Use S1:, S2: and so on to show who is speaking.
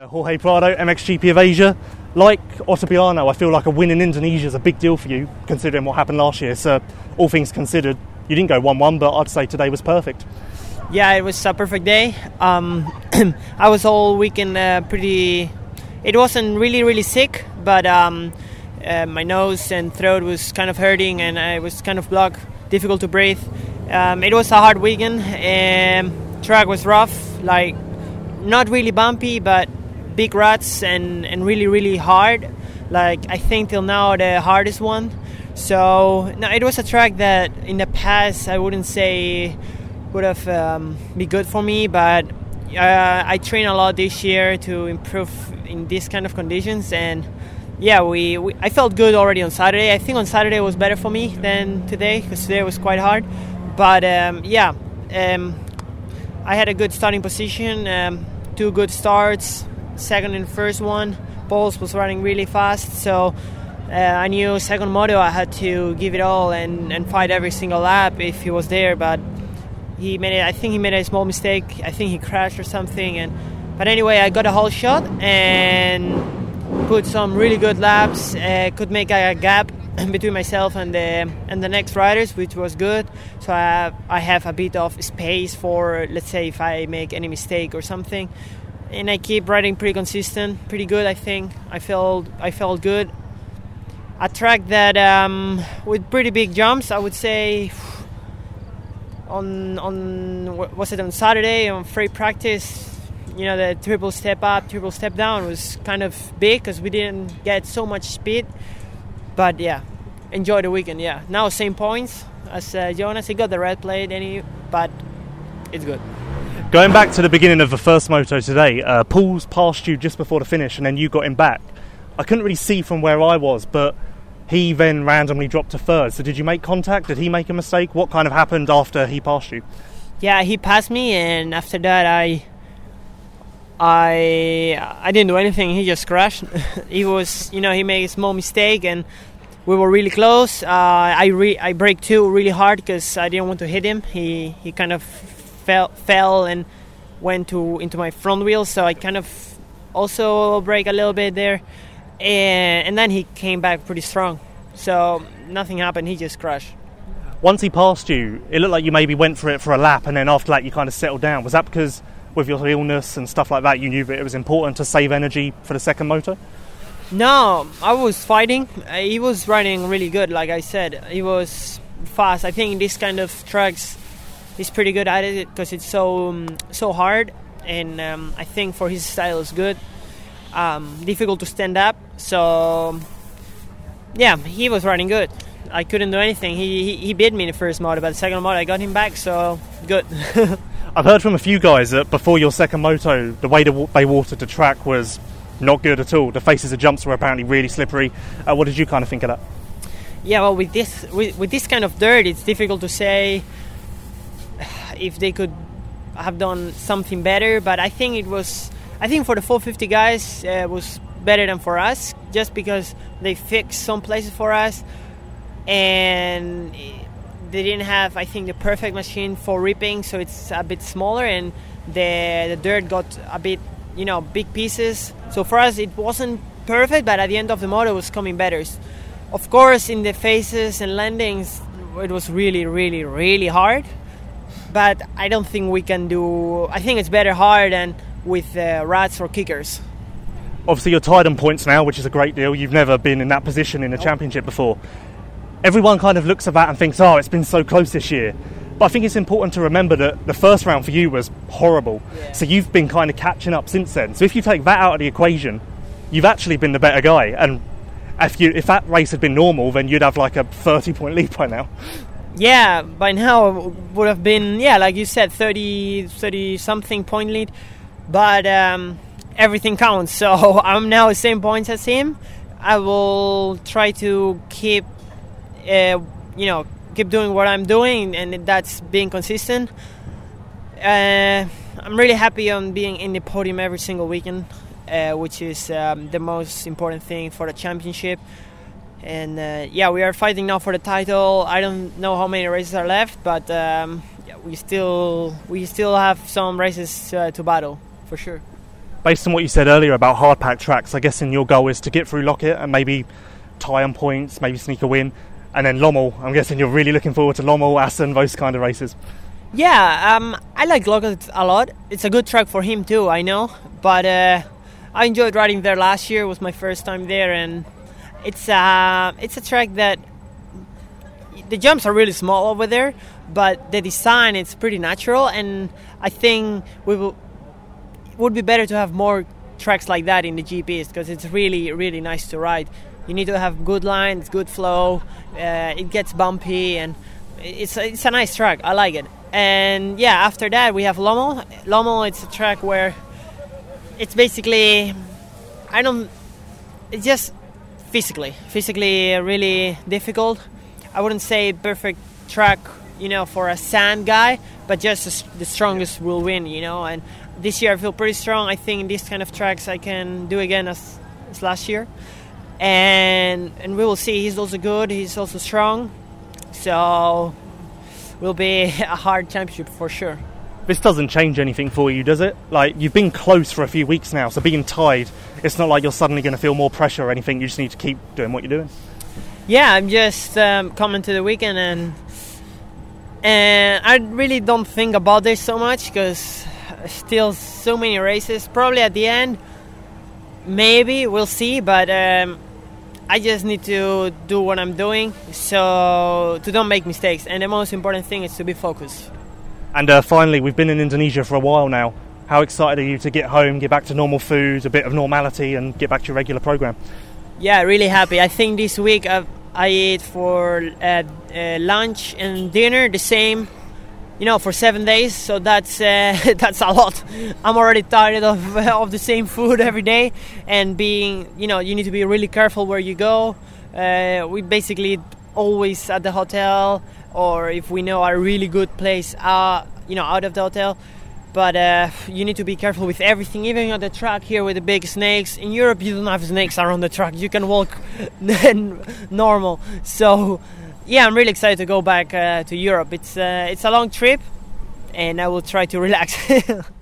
S1: Jorge Prado, MXGP of Asia. Like Ottabiano, I feel like a win in Indonesia is a big deal for you, considering what happened last year. So, all things considered, you didn't go 1 1, but I'd say today was perfect.
S2: Yeah, it was a perfect day. Um, I was all weekend uh, pretty. It wasn't really, really sick, but um, uh, my nose and throat was kind of hurting and I was kind of blocked, difficult to breathe. Um, it was a hard weekend. track was rough, like not really bumpy, but big ruts and, and really, really hard. Like I think till now the hardest one. So no, it was a track that in the past I wouldn't say would have um, be good for me, but uh, I train a lot this year to improve in these kind of conditions and yeah, we, we, I felt good already on Saturday. I think on Saturday was better for me than today because today was quite hard. But um, yeah, um, I had a good starting position, um, two good starts, second and first one. Pauls was running really fast, so uh, I knew second moto I had to give it all and, and fight every single lap if he was there. But he made it, I think he made a small mistake. I think he crashed or something. And but anyway, I got a whole shot and put some really good laps, uh, could make a gap between myself and the and the next riders, which was good. So I have, I have a bit of space for let's say if I make any mistake or something, and I keep riding pretty consistent, pretty good. I think I felt I felt good. A track that um, with pretty big jumps, I would say. On on was it on Saturday on free practice? you know the triple step up, triple step down was kind of big because we didn't get so much speed. But yeah, enjoy the weekend. Yeah, now same points as uh, Jonass. He got the red plate, any, but it's good.
S1: Going back to the beginning of the first moto today, uh, Pauls passed you just before the finish, and then you got him back. I couldn't really see from where I was, but he then randomly dropped to third. So did you make contact? Did he make a mistake? What kind of happened after he passed you?
S2: Yeah, he passed me, and after that I I I didn't do anything. He just crashed. he was, you know, he made a small mistake, and we were really close. Uh, I re- I braked too really hard because I didn't want to hit him. He he kind of fell fell and went to into my front wheel, so I kind of also brake a little bit there, and and then he came back pretty strong. So nothing happened. He just crashed.
S1: Once he passed you, it looked like you maybe went for it for a lap, and then after that you kind of settled down. Was that because with your illness and stuff like that, you knew that it was important to save energy for the second moto?
S2: No, I was fighting. Uh, he was riding really good, like I said. He was fast. I think this kind of tracks, he's pretty good at it because it's so um, so hard, and um, I think for his style is good. Um, difficult to stand up, so yeah, he was riding good. I couldn't do anything. He, he, he beat me in the first moto, but the second moto I got him back, so good.
S1: I've heard from a few guys that before your second moto, the way they watered the track was not good at all. The faces of jumps were apparently really slippery. Uh, what did you kind of think of that?
S2: Yeah, well, with this with, with this kind of dirt, it's difficult to say if they could have done something better. But I think it was. I think for the 450 guys, uh, was better than for us, just because they fixed some places for us, and they didn't have, I think, the perfect machine for ripping, so it's a bit smaller, and the the dirt got a bit, you know, big pieces. So for us, it wasn't perfect, but at the end of the moto, it was coming better. Of course, in the faces and landings, it was really, really, really hard. But I don't think we can do. I think it's better hard than with uh, rats or kickers.
S1: Obviously, you're tied on points now, which is a great deal. You've never been in that position in a championship before everyone kind of looks at that and thinks, oh, it's been so close this year. But I think it's important to remember that the first round for you was horrible. Yeah. So you've been kind of catching up since then. So if you take that out of the equation, you've actually been the better guy. And if you if that race had been normal, then you'd have like a 30 point lead by now.
S2: Yeah, by now would have been yeah, like you said, 30 30 something point lead. But um, everything counts. So I'm now the same points as him. I will try to keep uh, you know, keep doing what I'm doing, and that's being consistent. Uh, I'm really happy on being in the podium every single weekend, uh, which is um, the most important thing for the championship. And uh, yeah, we are fighting now for the title. I don't know how many races are left, but um, yeah, we still we still have some races uh, to battle for sure.
S1: Based on what you said earlier about hard pack tracks, I guess in your goal is to get through Loket and maybe tie on points, maybe sneak a win, and then Lommel. I'm guessing you're really looking forward to Lommel, Assen, those kind of races.
S2: Yeah, um, I like Loket a lot. It's a good track for him too, I know. But uh, I enjoyed riding there last year. It was my first time there, and it's uh, it's a track that the jumps are really small over there, but the design it's pretty natural, and I think we will would be better to have more tracks like that in the GPs because it's really really nice to ride. You need to have good lines, good flow. Uh, it gets bumpy, and it's it's a nice track. I like it. And yeah, after that we have Lommel. Lommel, it's a track where it's basically I don't. It's just physically, physically uh, really difficult. I wouldn't say perfect track, you know, for a sand guy, but just the strongest will win, you know. And this year I feel pretty strong. I think these kind of tracks I can do again as, as last year, and and we will see. He's also good. He's also strong, so will be a hard championship for sure.
S1: This doesn't change anything for you, does it? Like you've been close for a few weeks now, so being tied, it's not like you're suddenly going to feel more pressure or anything. You just need to keep doing what you're doing.
S2: Yeah, I'm just um, coming to the weekend and and I really don't think about this so much because still so many races. Probably at the end, maybe we'll see, but um, I just need to do what I'm doing so to don't make mistakes. And the most important thing is to be focused.
S1: And uh, finally, we've been in Indonesia for a while now. How excited are you to get home, get back to normal food, a bit of normality, and get back to your regular program?
S2: Yeah, really happy. I think this week I've, I ate for uh, uh, lunch and dinner the same, you know, for seven days. So that's uh, that's a lot. I'm already tired of of the same food every day, and being, you know, you need to be really careful where you go. Uh, we basically always at the hotel, or if we know a really good place, uh, you know, out of the hotel. But uh, you need to be careful with everything. Even on the track here with the big snakes. In europe you don't have snakes around the track. You can walk normal. So yeah i'm really excited to go back uh, to europe. It's uh, it's a long trip and i will try to relax